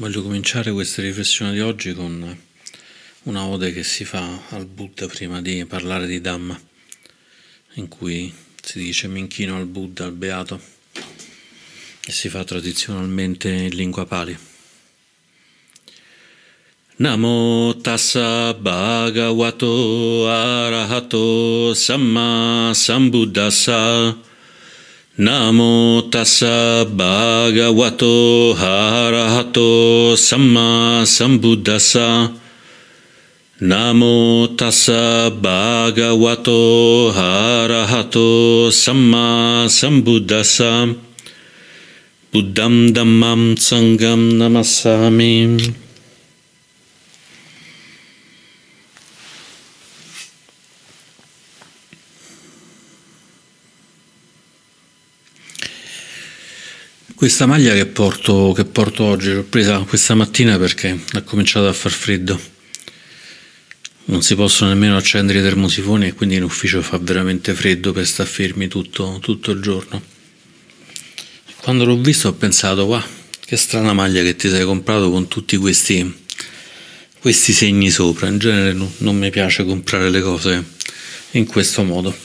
Voglio cominciare questa riflessione di oggi con una ode che si fa al Buddha prima di parlare di Dhamma, in cui si dice mi inchino al Buddha, al Beato, e si fa tradizionalmente in lingua pali. Namo tassa bhagavato arahato samma sambuddhassa Namo tassa bhagavato harahato samma sambuddhassa. Namo tassa bhagavato harahato samma sambuddhassa. Buddham dhammam sangam namassami Questa maglia che porto, che porto oggi l'ho presa questa mattina perché ha cominciato a far freddo. Non si possono nemmeno accendere i termosifoni e quindi in ufficio fa veramente freddo per star fermi tutto, tutto il giorno. Quando l'ho visto ho pensato, wow, che strana maglia che ti sei comprato con tutti questi, questi segni sopra. In genere no, non mi piace comprare le cose in questo modo.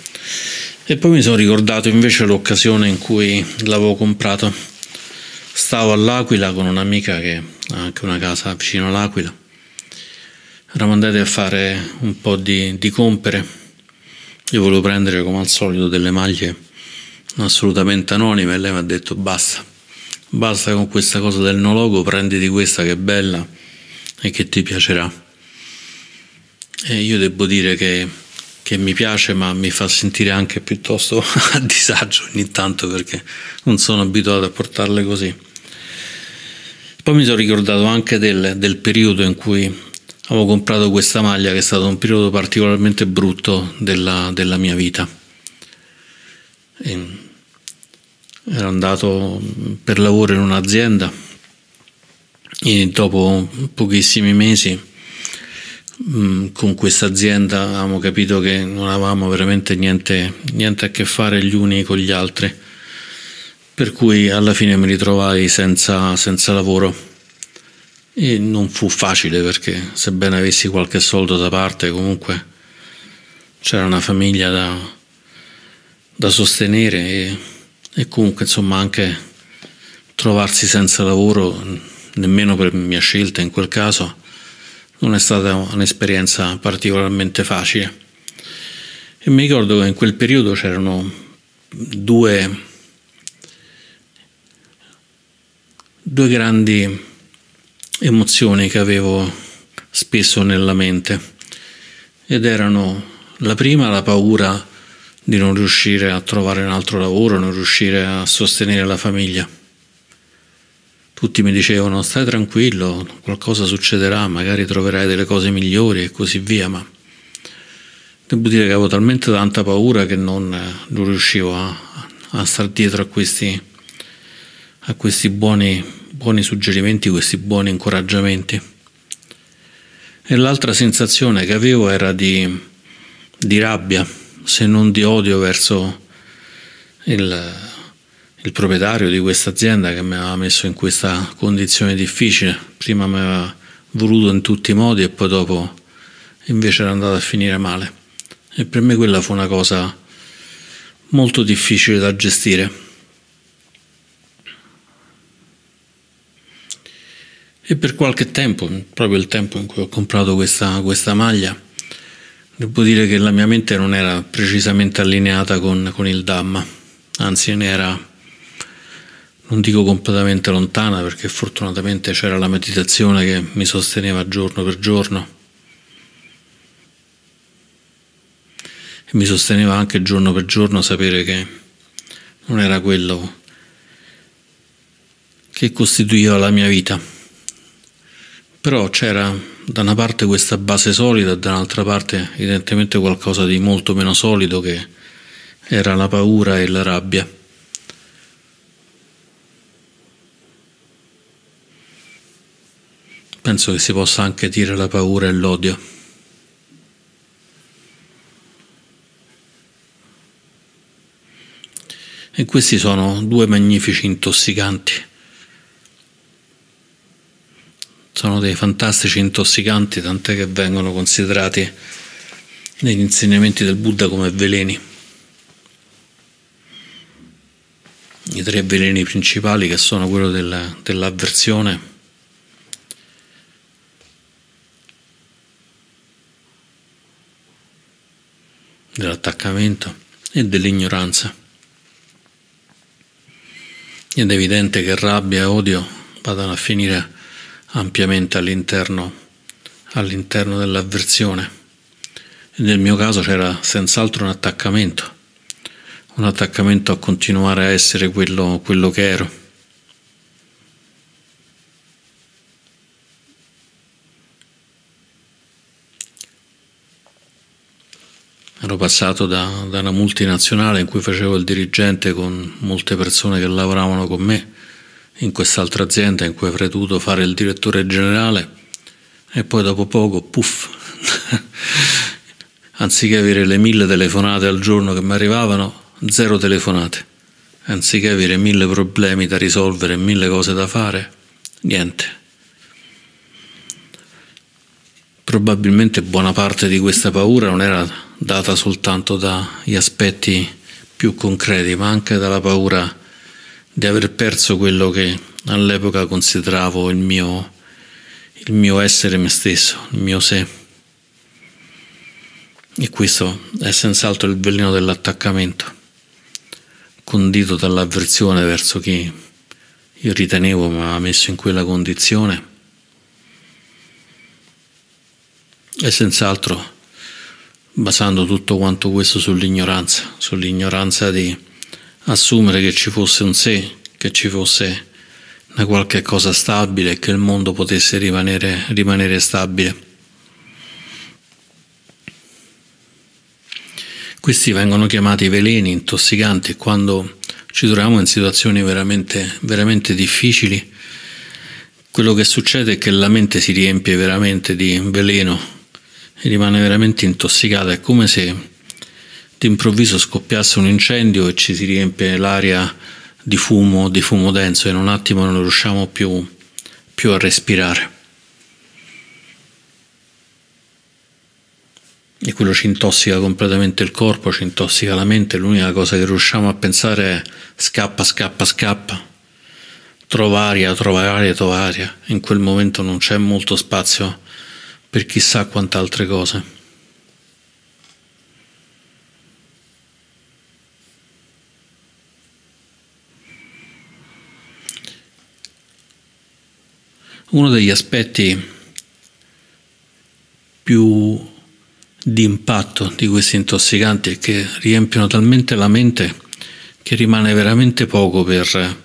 E poi mi sono ricordato invece l'occasione in cui l'avevo comprato Stavo all'Aquila con un'amica che ha anche una casa vicino all'Aquila. Eravamo andati a fare un po' di, di compere. Io volevo prendere come al solito delle maglie assolutamente anonime e lei mi ha detto basta, basta con questa cosa del no logo, prenditi questa che è bella e che ti piacerà. E io devo dire che, che mi piace ma mi fa sentire anche piuttosto a disagio ogni tanto perché non sono abituato a portarle così. Poi mi sono ricordato anche del, del periodo in cui avevo comprato questa maglia, che è stato un periodo particolarmente brutto della, della mia vita. E ero andato per lavoro in un'azienda e dopo pochissimi mesi con questa azienda avevamo capito che non avevamo veramente niente, niente a che fare gli uni con gli altri. Per cui alla fine mi ritrovai senza, senza lavoro. E non fu facile perché sebbene avessi qualche soldo da parte comunque c'era una famiglia da, da sostenere e, e, comunque insomma anche trovarsi senza lavoro nemmeno per mia scelta in quel caso non è stata un'esperienza particolarmente facile e mi ricordo che in quel periodo c'erano due due grandi emozioni che avevo spesso nella mente ed erano la prima la paura di non riuscire a trovare un altro lavoro, non riuscire a sostenere la famiglia. Tutti mi dicevano stai tranquillo, qualcosa succederà, magari troverai delle cose migliori e così via, ma devo dire che avevo talmente tanta paura che non, non riuscivo a, a star dietro a questi a questi buoni, buoni suggerimenti, questi buoni incoraggiamenti. E l'altra sensazione che avevo era di, di rabbia, se non di odio verso il, il proprietario di questa azienda che mi aveva messo in questa condizione difficile. Prima mi aveva voluto in tutti i modi e poi dopo invece era andato a finire male. E per me quella fu una cosa molto difficile da gestire E per qualche tempo, proprio il tempo in cui ho comprato questa, questa maglia, devo dire che la mia mente non era precisamente allineata con, con il Dhamma, anzi ne era, non dico completamente lontana, perché fortunatamente c'era la meditazione che mi sosteneva giorno per giorno. E mi sosteneva anche giorno per giorno sapere che non era quello che costituiva la mia vita. Però c'era da una parte questa base solida dall'altra parte evidentemente qualcosa di molto meno solido che era la paura e la rabbia. Penso che si possa anche dire la paura e l'odio. E questi sono due magnifici intossicanti sono dei fantastici intossicanti, tant'è che vengono considerati negli insegnamenti del Buddha come veleni. I tre veleni principali che sono quello della, dell'avversione, dell'attaccamento e dell'ignoranza. Ed è evidente che rabbia e odio vadano a finire ampiamente all'interno, all'interno dell'avversione. E nel mio caso c'era senz'altro un attaccamento, un attaccamento a continuare a essere quello, quello che ero. Passato da, da, una multinazionale in cui facevo il dirigente con molte persone che lavoravano con me, in quest'altra azienda in cui avrei dovuto fare il direttore generale e poi dopo poco, puff, anziché avere le mille telefonate al giorno che mi arrivavano, zero telefonate, anziché avere mille problemi da risolvere mille cose da fare, niente. Probabilmente buona parte di questa paura non era data soltanto dagli aspetti più concreti, ma anche dalla paura di aver perso quello che all'epoca consideravo il mio, il mio essere me stesso, il mio sé. E questo è senz'altro il veleno dell'attaccamento, condito dall'avversione verso chi io ritenevo mi aveva messo in quella condizione. E senz'altro basando tutto quanto questo sull'ignoranza, sull'ignoranza di assumere che ci fosse un sé, che ci fosse una qualche cosa stabile e che il mondo potesse rimanere, rimanere stabile. Questi vengono chiamati veleni intossicanti quando ci troviamo in situazioni veramente, veramente difficili. Quello che succede è che la mente si riempie veramente di veleno e rimane veramente intossicata, è come se d'improvviso scoppiasse un incendio e ci si riempie l'aria di fumo, di fumo denso e in un attimo non riusciamo più, più a respirare. E quello ci intossica completamente il corpo, ci intossica la mente, l'unica cosa che riusciamo a pensare è scappa, scappa, scappa, trova aria, trova aria, trova aria. In quel momento non c'è molto spazio per chissà quante altre cose. Uno degli aspetti più di impatto di questi intossicanti è che riempiono talmente la mente che rimane veramente poco per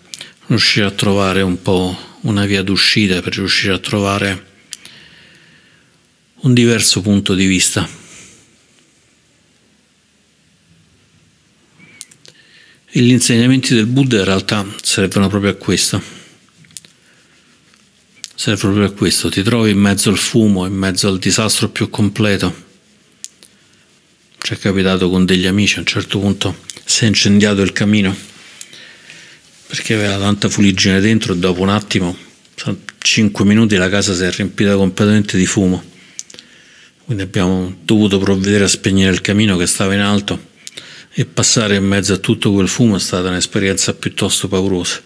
riuscire a trovare un po' una via d'uscita, per riuscire a trovare un diverso punto di vista. E gli insegnamenti del Buddha in realtà servono proprio a questo. Servono proprio a questo. Ti trovi in mezzo al fumo, in mezzo al disastro più completo. Ci è capitato con degli amici, a un certo punto si è incendiato il camino perché aveva tanta fuliggine dentro e dopo un attimo, 5 minuti, la casa si è riempita completamente di fumo. Quindi abbiamo dovuto provvedere a spegnere il camino che stava in alto e passare in mezzo a tutto quel fumo è stata un'esperienza piuttosto paurosa.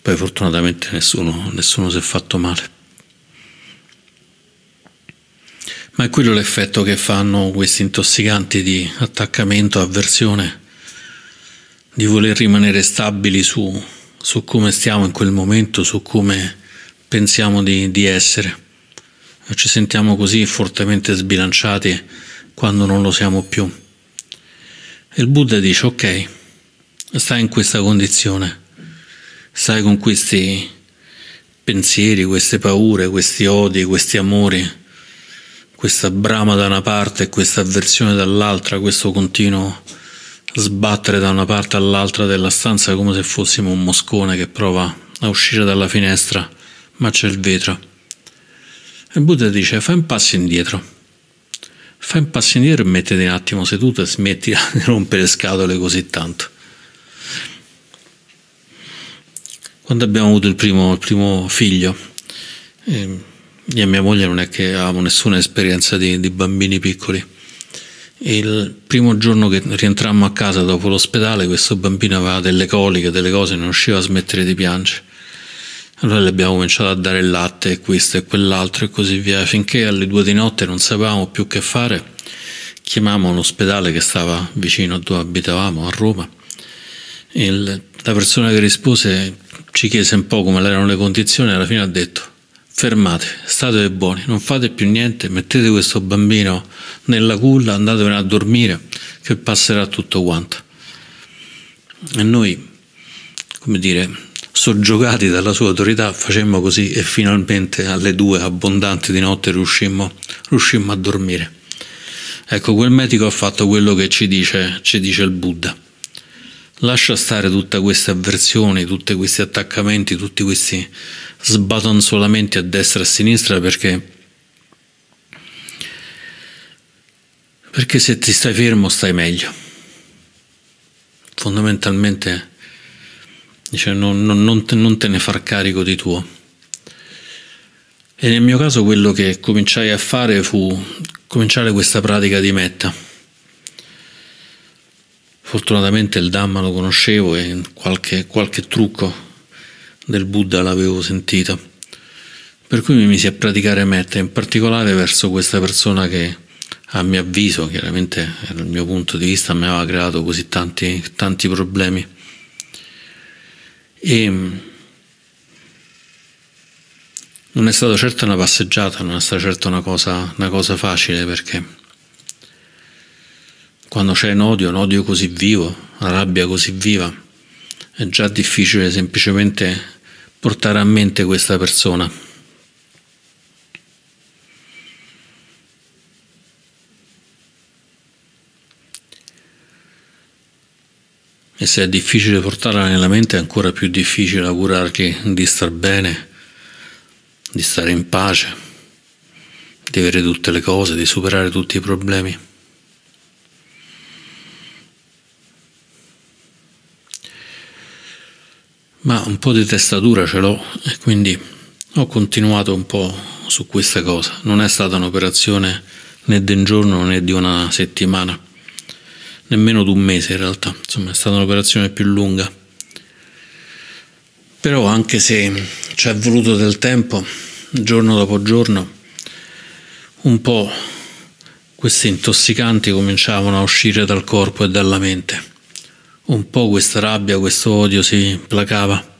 Poi fortunatamente nessuno, nessuno si è fatto male. Ma è quello l'effetto che fanno questi intossicanti di attaccamento, avversione, di voler rimanere stabili su, su come stiamo in quel momento, su come pensiamo di, di essere ci sentiamo così fortemente sbilanciati quando non lo siamo più. Il Buddha dice ok, stai in questa condizione, stai con questi pensieri, queste paure, questi odi, questi amori, questa brama da una parte e questa avversione dall'altra, questo continuo sbattere da una parte all'altra della stanza come se fossimo un moscone che prova a uscire dalla finestra, ma c'è il vetro. E Buddha dice fai un passo indietro, fai un passo indietro e mettiti un attimo seduto e smetti di rompere scatole così tanto. quando abbiamo avuto il primo, il primo figlio, eh, io e mia moglie non è che avevamo nessuna esperienza di, di bambini piccoli. Il primo giorno che rientrammo a casa dopo l'ospedale, questo bambino aveva delle coliche, delle cose, non riusciva a smettere di piangere. Allora le abbiamo cominciato a dare il latte, questo e quell'altro e così via, finché alle due di notte non sapevamo più che fare. Chiamammo un ospedale che stava vicino a dove abitavamo, a Roma. Il, la persona che rispose ci chiese un po' come erano le condizioni e alla fine ha detto fermate, state buoni, non fate più niente, mettete questo bambino nella culla, andatevene a dormire che passerà tutto quanto. E noi, come dire, soggiogati dalla sua autorità, facemmo così e finalmente alle due abbondanti di notte riuscimmo, riuscimmo a dormire. Ecco, quel medico ha fatto quello che ci dice, ci dice il Buddha. Lascia stare tutte queste avversioni, tutti questi attaccamenti, tutti questi sbatonzolamenti a destra e a sinistra perché, perché se ti stai fermo stai meglio. Fondamentalmente dice non, non, non, te, non te ne far carico di tuo. E nel mio caso quello che cominciai a fare fu cominciare questa pratica di metta. Fortunatamente il Dhamma lo conoscevo e qualche, qualche trucco del Buddha l'avevo sentita. Per cui mi misi a praticare metta, in particolare verso questa persona che a mio avviso, chiaramente dal mio punto di vista, mi aveva creato così tanti, tanti problemi. E non è stata certo una passeggiata, non è stata certo una cosa, una cosa facile perché quando c'è un odio, un odio così vivo, una rabbia così viva, è già difficile semplicemente portare a mente questa persona. E se è difficile portarla nella mente è ancora più difficile augurargli di star bene, di stare in pace, di avere tutte le cose, di superare tutti i problemi. ma un po' di testatura ce l'ho e quindi ho continuato un po' su questa cosa. Non è stata un'operazione né di un giorno né di una settimana, nemmeno di un mese in realtà, insomma è stata un'operazione più lunga. Però anche se ci è voluto del tempo, giorno dopo giorno, un po' questi intossicanti cominciavano a uscire dal corpo e dalla mente un po' questa rabbia, questo odio si placava.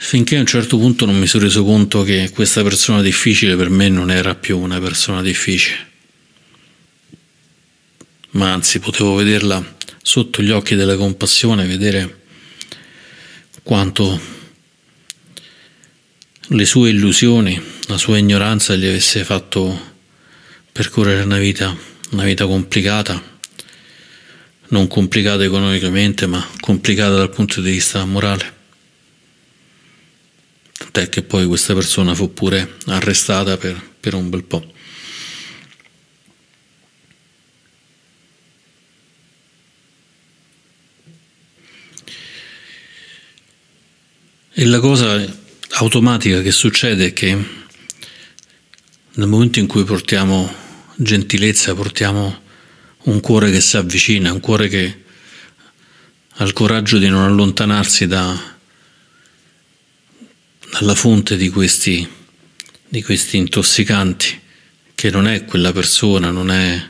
Finché a un certo punto non mi sono reso conto che questa persona difficile per me non era più una persona difficile, ma anzi potevo vederla sotto gli occhi della compassione, vedere quanto le sue illusioni, la sua ignoranza gli avesse fatto percorrere una vita, una vita complicata non complicata economicamente, ma complicata dal punto di vista morale. Tant'è che poi questa persona fu pure arrestata per, per un bel po'. E la cosa automatica che succede è che nel momento in cui portiamo gentilezza, portiamo un cuore che si avvicina, un cuore che ha il coraggio di non allontanarsi da, dalla fonte di questi, di questi intossicanti, che non è quella persona, non, è,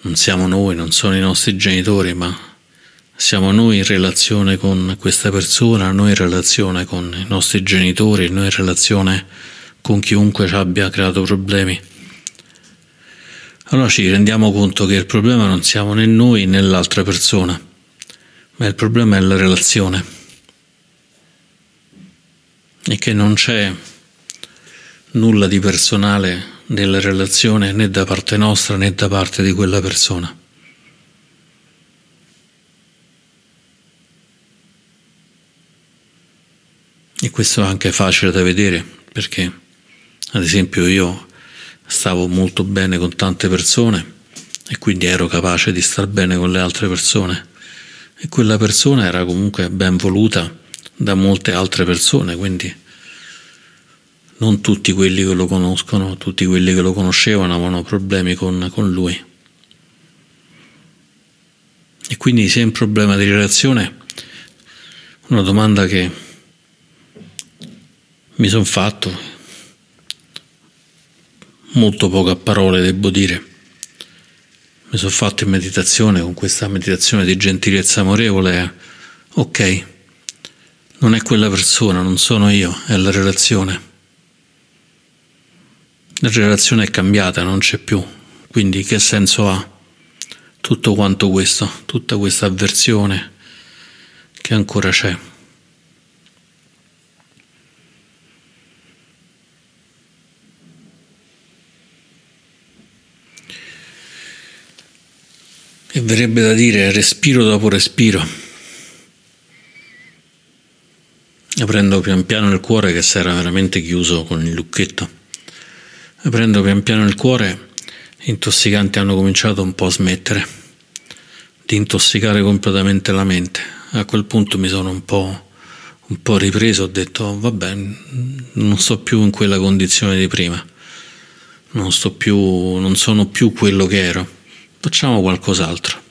non siamo noi, non sono i nostri genitori, ma siamo noi in relazione con questa persona, noi in relazione con i nostri genitori, noi in relazione con chiunque ci abbia creato problemi allora ci rendiamo conto che il problema non siamo né noi né l'altra persona, ma il problema è la relazione e che non c'è nulla di personale nella relazione né da parte nostra né da parte di quella persona. E questo è anche facile da vedere perché, ad esempio, io stavo molto bene con tante persone e quindi ero capace di star bene con le altre persone e quella persona era comunque ben voluta da molte altre persone, quindi non tutti quelli che lo conoscono, tutti quelli che lo conoscevano avevano problemi con, con lui. E quindi se è un problema di relazione, una domanda che mi sono fatto, molto poco a parole devo dire, mi sono fatto in meditazione con questa meditazione di gentilezza amorevole, ok, non è quella persona, non sono io, è la relazione. La relazione è cambiata, non c'è più, quindi che senso ha tutto quanto questo, tutta questa avversione che ancora c'è? E verrebbe da dire respiro dopo respiro, aprendo pian piano il cuore che si era veramente chiuso con il lucchetto, aprendo pian piano il cuore, gli intossicanti hanno cominciato un po' a smettere di intossicare completamente la mente. A quel punto mi sono un po', un po ripreso, ho detto vabbè, non sto più in quella condizione di prima, non, più, non sono più quello che ero facciamo qualcos'altro.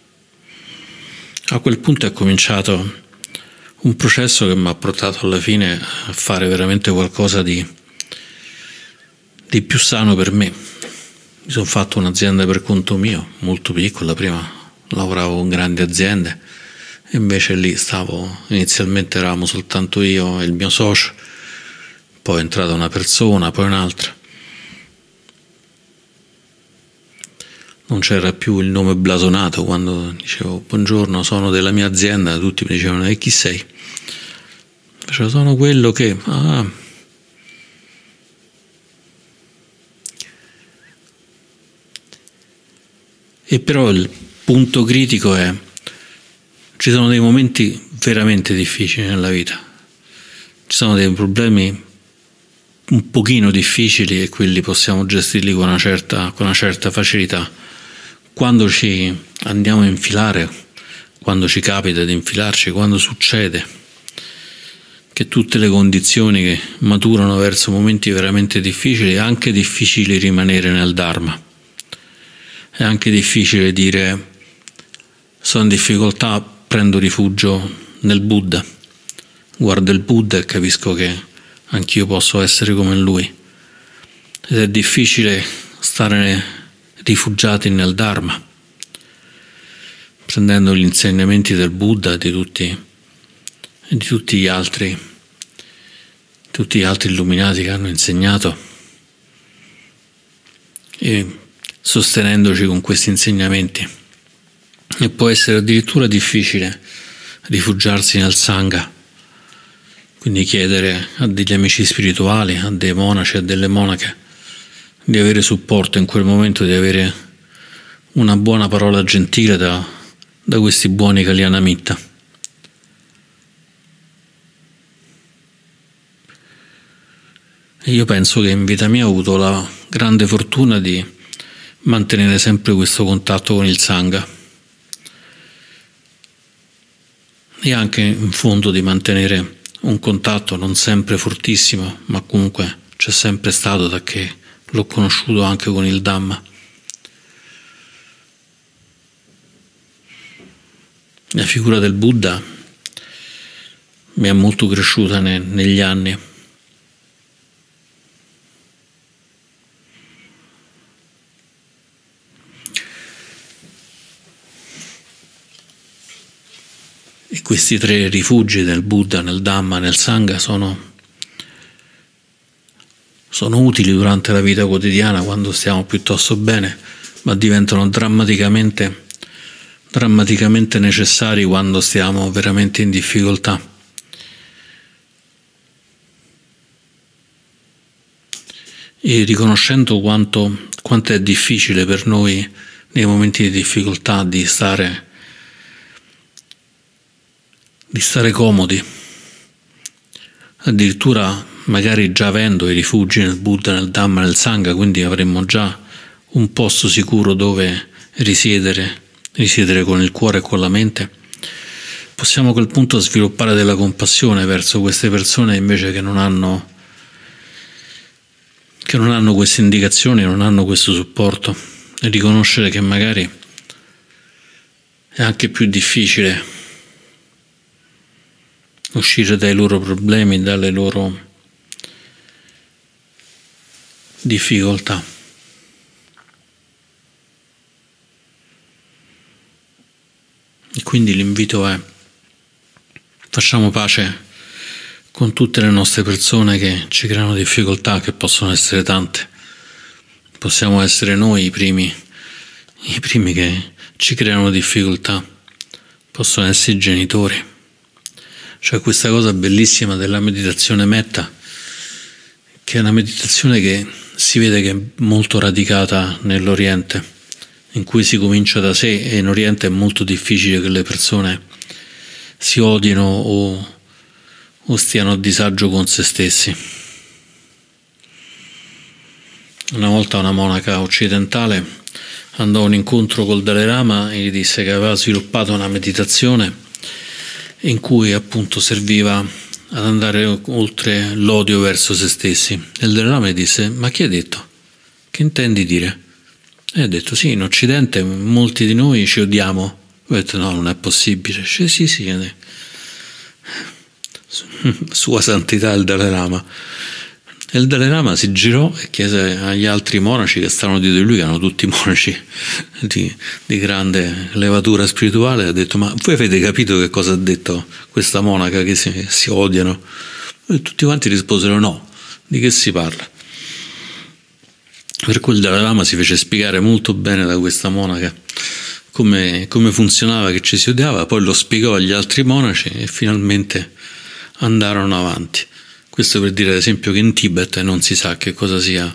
A quel punto è cominciato un processo che mi ha portato alla fine a fare veramente qualcosa di, di più sano per me. Mi sono fatto un'azienda per conto mio, molto piccola, prima lavoravo con grandi aziende, invece lì stavo, inizialmente eravamo soltanto io e il mio socio, poi è entrata una persona, poi un'altra. Non c'era più il nome blasonato quando dicevo buongiorno, sono della mia azienda, tutti mi dicevano e chi sei? Dicevo sono quello che... Ah. E però il punto critico è ci sono dei momenti veramente difficili nella vita, ci sono dei problemi un pochino difficili e quelli possiamo gestirli con una certa, con una certa facilità quando ci andiamo a infilare, quando ci capita di infilarci, quando succede che tutte le condizioni che maturano verso momenti veramente difficili, è anche difficile rimanere nel Dharma. È anche difficile dire sono in difficoltà, prendo rifugio nel Buddha. Guardo il Buddha e capisco che anch'io posso essere come lui. Ed è difficile stare rifugiati nel Dharma, prendendo gli insegnamenti del Buddha e di tutti, di tutti gli altri, tutti gli altri illuminati che hanno insegnato e sostenendoci con questi insegnamenti. E può essere addirittura difficile rifugiarsi nel Sangha, quindi chiedere a degli amici spirituali, a dei monaci, a delle monache, di avere supporto in quel momento, di avere una buona parola gentile da, da questi buoni Kalyanamitta. Io penso che in vita mia ho avuto la grande fortuna di mantenere sempre questo contatto con il Sangha e anche in fondo di mantenere un contatto non sempre fortissimo, ma comunque c'è sempre stato da che l'ho conosciuto anche con il Dhamma. La figura del Buddha mi è molto cresciuta ne, negli anni. E questi tre rifugi del Buddha, nel Dhamma, nel Sangha sono sono utili durante la vita quotidiana quando stiamo piuttosto bene, ma diventano drammaticamente, drammaticamente necessari quando stiamo veramente in difficoltà. E riconoscendo quanto, quanto è difficile per noi nei momenti di difficoltà di stare, di stare comodi, addirittura magari già avendo i rifugi nel Buddha, nel Dhamma, nel Sangha, quindi avremmo già un posto sicuro dove risiedere, risiedere con il cuore e con la mente. possiamo a quel punto sviluppare della compassione verso queste persone invece che non hanno, che non hanno queste indicazioni, non hanno questo supporto e riconoscere che magari è anche più difficile uscire dai loro problemi, dalle loro difficoltà. E quindi l'invito è Facciamo pace con tutte le nostre persone che ci creano difficoltà, che possono essere tante. Possiamo essere noi i primi, i primi che ci creano difficoltà. Possono essere i genitori. Cioè questa cosa bellissima della meditazione metta, che è una meditazione che si vede che è molto radicata nell'Oriente, in cui si comincia da sé e in Oriente è molto difficile che le persone si odino o, o stiano a disagio con se stessi. Una volta una monaca occidentale andò a un incontro col Dalai Lama e gli disse che aveva sviluppato una meditazione in cui appunto serviva ad andare oltre l'odio verso se stessi. Il gli disse: Ma chi ha detto? Che intendi dire? E ha detto: Sì, in Occidente molti di noi ci odiamo ho detto no, non è possibile. Dice, sì, sì, sua santità il Dalai Lama. E il Dalai Lama si girò e chiese agli altri monaci che stavano dietro di lui, erano tutti monaci di, di grande levatura spirituale, ha detto ma voi avete capito che cosa ha detto questa monaca che si, si odiano? E tutti quanti risposero no, di che si parla? Per cui il Dalai Lama si fece spiegare molto bene da questa monaca come, come funzionava, che ci si odiava, poi lo spiegò agli altri monaci e finalmente andarono avanti. Questo per dire ad esempio che in Tibet non si sa che cosa sia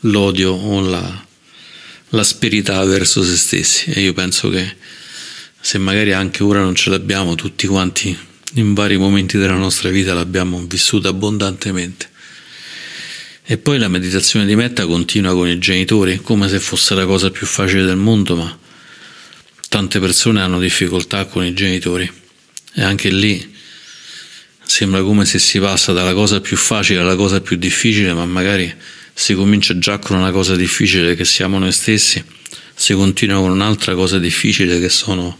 l'odio o la, l'asperità verso se stessi e io penso che se magari anche ora non ce l'abbiamo, tutti quanti in vari momenti della nostra vita l'abbiamo vissuta abbondantemente. E poi la meditazione di metta continua con i genitori, come se fosse la cosa più facile del mondo, ma tante persone hanno difficoltà con i genitori e anche lì sembra come se si passa dalla cosa più facile alla cosa più difficile, ma magari si comincia già con una cosa difficile che siamo noi stessi, si continua con un'altra cosa difficile che sono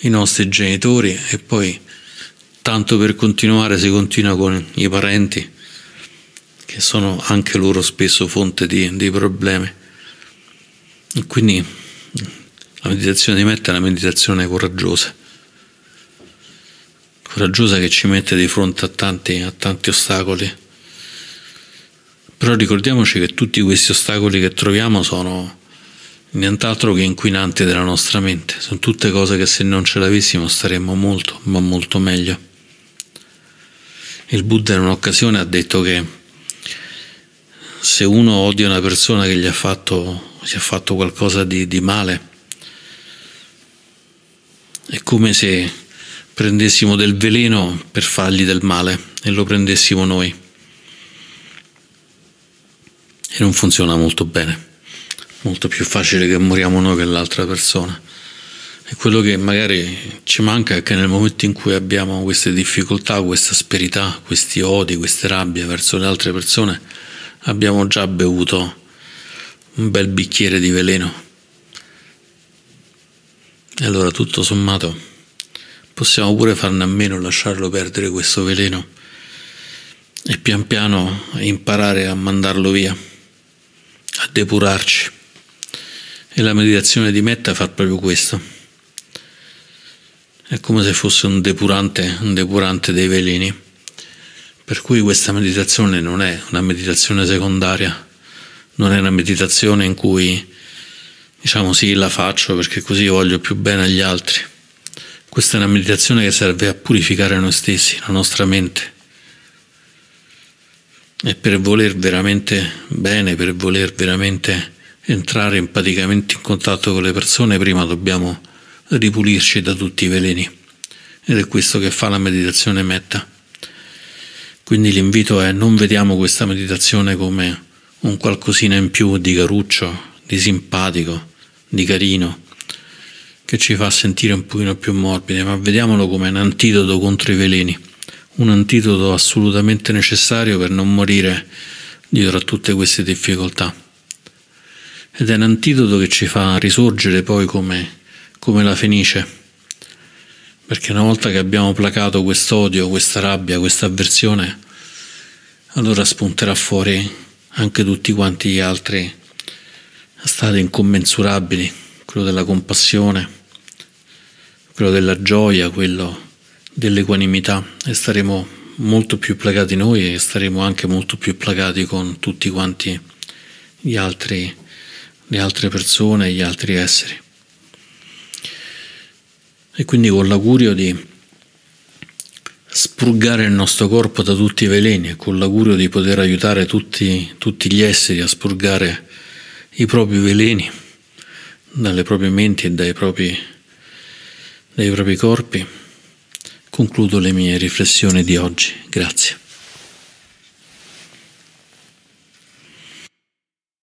i nostri genitori e poi tanto per continuare si continua con i parenti che sono anche loro spesso fonte di, di problemi. Quindi la meditazione di metta è una meditazione coraggiosa, coraggiosa che ci mette di fronte a tanti, a tanti ostacoli. Però ricordiamoci che tutti questi ostacoli che troviamo sono nient'altro che inquinanti della nostra mente, sono tutte cose che se non ce l'avessimo staremmo molto, ma molto meglio. Il Buddha in un'occasione ha detto che se uno odia una persona che gli ha fatto, gli ha fatto qualcosa di, di male, è come se prendessimo del veleno per fargli del male e lo prendessimo noi. E non funziona molto bene. Molto più facile che moriamo noi che l'altra persona. E quello che magari ci manca è che nel momento in cui abbiamo queste difficoltà, questa asperità, questi odi, queste rabbie verso le altre persone, abbiamo già bevuto un bel bicchiere di veleno e allora tutto sommato possiamo pure farne a meno, lasciarlo perdere questo veleno e pian piano imparare a mandarlo via, a depurarci. E la meditazione di metta fa proprio questo. È come se fosse un depurante, un depurante dei veleni. Per cui questa meditazione non è una meditazione secondaria, non è una meditazione in cui diciamo sì, la faccio perché così voglio più bene agli altri. Questa è una meditazione che serve a purificare noi stessi, la nostra mente. E per voler veramente bene, per voler veramente entrare empaticamente in contatto con le persone, prima dobbiamo ripulirci da tutti i veleni. Ed è questo che fa la meditazione metta. Quindi l'invito è non vediamo questa meditazione come un qualcosina in più di caruccio, di simpatico, di carino, che ci fa sentire un pochino più morbidi, ma vediamolo come un antidoto contro i veleni, un antidoto assolutamente necessario per non morire dietro a tutte queste difficoltà. Ed è un antidoto che ci fa risorgere poi come, come la fenice, perché una volta che abbiamo placato quest'odio, questa rabbia, questa avversione, allora spunterà fuori anche tutti quanti gli altri stati incommensurabili, quello della compassione, quello della gioia, quello dell'equanimità e staremo molto più placati noi e staremo anche molto più placati con tutti quanti gli altri, le altre persone, gli altri esseri. E quindi con l'augurio di spurgare il nostro corpo da tutti i veleni e con l'augurio di poter aiutare tutti, tutti gli esseri a spurgare i propri veleni dalle proprie menti e dai propri dai propri corpi, concludo le mie riflessioni di oggi. Grazie.